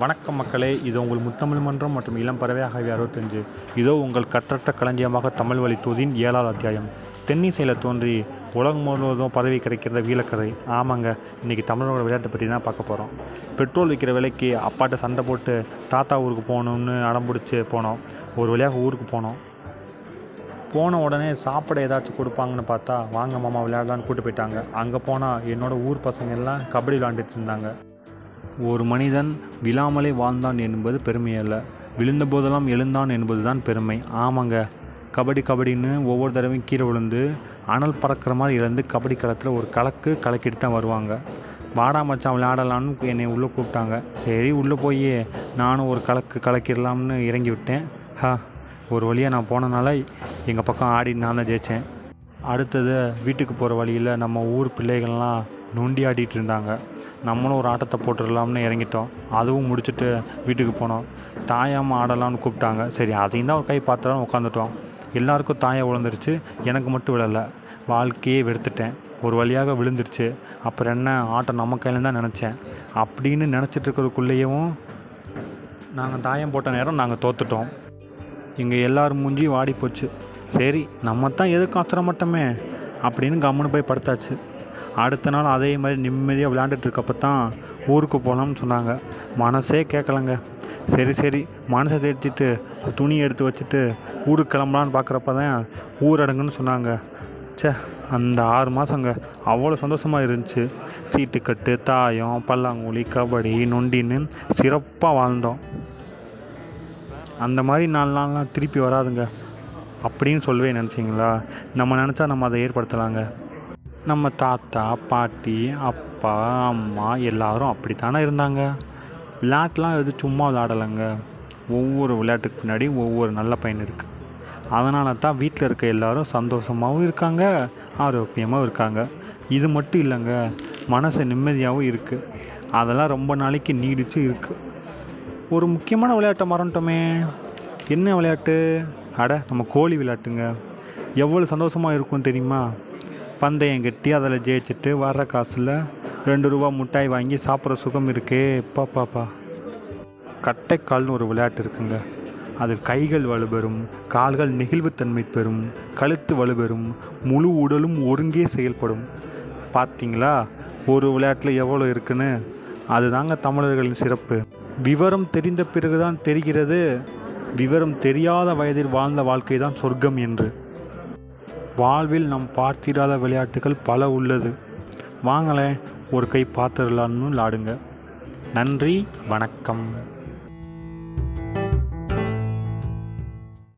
வணக்கம் மக்களே. இது உங்கள் முத்தமிழ் மன்றம் மற்றும் இளம் பறவையாக அறுபத்தஞ்சு. இதோ உங்கள் கற்றற்ற களஞ்சியமாக தமிழ் வழி தூதின் ஏழாவது அத்தியாயம். தென்னிசையில் தோன்றி உலகம் முழுவதும் பதவி கிடைக்கிற வீலக்கரை. ஆமாங்க இன்றைக்கி தமிழோட விளையாட்டை பற்றி தான் பார்க்க போகிறோம் பெட்ரோல் விற்கிற விலைக்கு அப்பாட்ட சண்டை போட்டு தாத்தா ஊருக்கு போகணுன்னு அடம் பிடிச்சி போனோம். ஒரு வழியாக ஊருக்கு போனோம். போன உடனே சாப்பிட ஏதாச்சும் கொடுப்பாங்கன்னு பார்த்தா வாங்க மாமா விளையாடலான்னு கூட்டு போயிட்டாங்க. அங்கே போனால் என்னோடய ஊர் பசங்க எல்லாம் கபடி விளாண்டுட்டு இருந்தாங்க. ஒரு மனிதன் விழாமலே வாழ்ந்தான் என்பது பெருமை அல்ல விழுந்த போதெல்லாம் எழுந்தான் என்பதுதான் பெருமை. ஆமாங்க. கபடி கபடின்னு ஒவ்வொரு தடவையும் கீழே விழுந்து அனல் பறக்கிற மாதிரி இழந்து கபடி களத்தில் ஒரு கலக்கு கலக்கிட்டு தான் வருவாங்க. வாடா மச்சான் விளையாடலான்னு என்னை உள்ளே கூப்பிட்டாங்க. சரி உள்ளே போய். நானும் ஒரு கலக்கு கலக்கிடலாம்னு இறங்கி விட்டேன். ஹா ஒரு வழியாக நான் போனனால எங்கள் பக்கம் ஆடி நான் தான் ஜெயித்தேன் அடுத்தது வீட்டுக்கு போகிற வழியில் நம்ம ஊர் பிள்ளைகள்லாம் நொண்டி ஆடிட்டு இருந்தாங்க. நம்மளும் ஒரு ஆட்டத்தை போட்டுடலாம்னு இறங்கிட்டோம். அதுவும் முடிச்சுட்டு வீட்டுக்கு போனோம். தாயாமல் ஆடலாம்னு கூப்பிட்டாங்க. சரி அதையும் தான் ஒரு கை பார்த்துலாம் உட்காந்துட்டோம் எல்லாருக்கும் தாயம் விழுந்துருச்சு எனக்கு மட்டும் விழலை. வாழ்க்கையே வெறுத்துட்டேன். ஒரு வழியாக விழுந்துருச்சு. அப்புறம் என்ன ஆட்டம் நம்ம கையில் தான் நினச்சேன். அப்படின்னு நினச்சிட்டு இருக்கிறதுக்குள்ளேயும் நாங்கள் தாயம் போட்ட நேரம் நாங்கள் தோத்துட்டோம். எங்கள் எல்லார் மூஞ்சியும் வாடி போச்சு சரி நம்ம தான் எதுக்கும் அத்திரமட்டமே அப்படின்னு கம்முன்னு போய் படுத்தாச்சு. அடுத்த நாள் அதே மாதிரி நிம்மதியாக விளையாண்டுட்டு தான் ஊருக்கு போகலாம்னு சொன்னாங்க. மனசே கேட்கலங்க சரி சரி மனசை தேடிச்சிட்டு துணி எடுத்து வச்சுட்டு ஊருக்கு கிளம்பலான்னு பார்க்குறப்ப தான் ஊரடங்குன்னு சொன்னாங்க. ச்சே அந்த ஆறு மாதங்க அவ்வளோ சந்தோஷமாக இருந்துச்சு. சீட்டுக்கட்டு தாயம் பல்லாங்குழி கபடி நொண்டின்னு சிறப்பாக வாழ்ந்தோம். அந்த மாதிரி நாலு நாள்லாம் திருப்பி வராதுங்க. அப்படின்னு சொல்லவே நினச்சிங்களா? நம்ம நினச்சா நம்ம அதை ஏற்படுத்தலாங்க. நம்ம தாத்தா பாட்டி அப்பா அம்மா எல்லாரும் அப்படித்தானே இருந்தாங்க. விளையாட்டுலாம் எது சும்மா விளையாடலைங்க. ஒவ்வொரு விளையாட்டுக்கு பின்னாடி ஒவ்வொரு நல்ல பயன் இருக்குது அதனால தான் வீட்டில் இருக்க எல்லாரும் சந்தோஷமாகவும் இருக்காங்க ஆரோக்கியமாகவும் இருக்காங்க. இது மட்டும் இல்லைங்க மனசு நிம்மதியாகவும் இருக்குது அதெல்லாம் ரொம்ப நாளைக்கு நீடிச்சு இருக்குது ஒரு முக்கியமான விளையாட்டை மறந்துட்டோமே. என்ன விளையாட்டு? அட நம்ம கோழி விளையாட்டுங்க. எவ்வளோ சந்தோஷமாக இருக்கும் தெரியுமா? பந்தயம் கட்டி அதில் ஜெயிச்சுட்டு வர்ற காசில் ரெண்டு ரூபா மிட்டாய் வாங்கி சாப்பிட்ற சுகம் இருக்கே. பாப்பாப்பா கட்டைக்கால்னு ஒரு விளையாட்டு இருக்குங்க. அது கைகள் வலுபெறும் கால்கள் நெகிழ்வுத்தன்மை பெறும் கழுத்து வலுபெறும் முழு உடலும் ஒருங்கே செயல்படும். பார்த்தீங்களா ஒரு விளையாட்டில் எவ்வளோ இருக்குன்னு? அதுதாங்க தமிழர்களின் சிறப்பு. விவரம் தெரிந்த பிறகுதான் தெரிகிறது. விவரம் தெரியாத வயதில் வாழ்ந்த வாழ்க்கை தான் சொர்க்கம் என்று. வாழ்வில் நாம் பார்த்திராத விளையாட்டுகள் பல உள்ளது. வாங்களேன் ஒரு கை பார்த்துடலான்னு லாடுங்க. நன்றி வணக்கம்.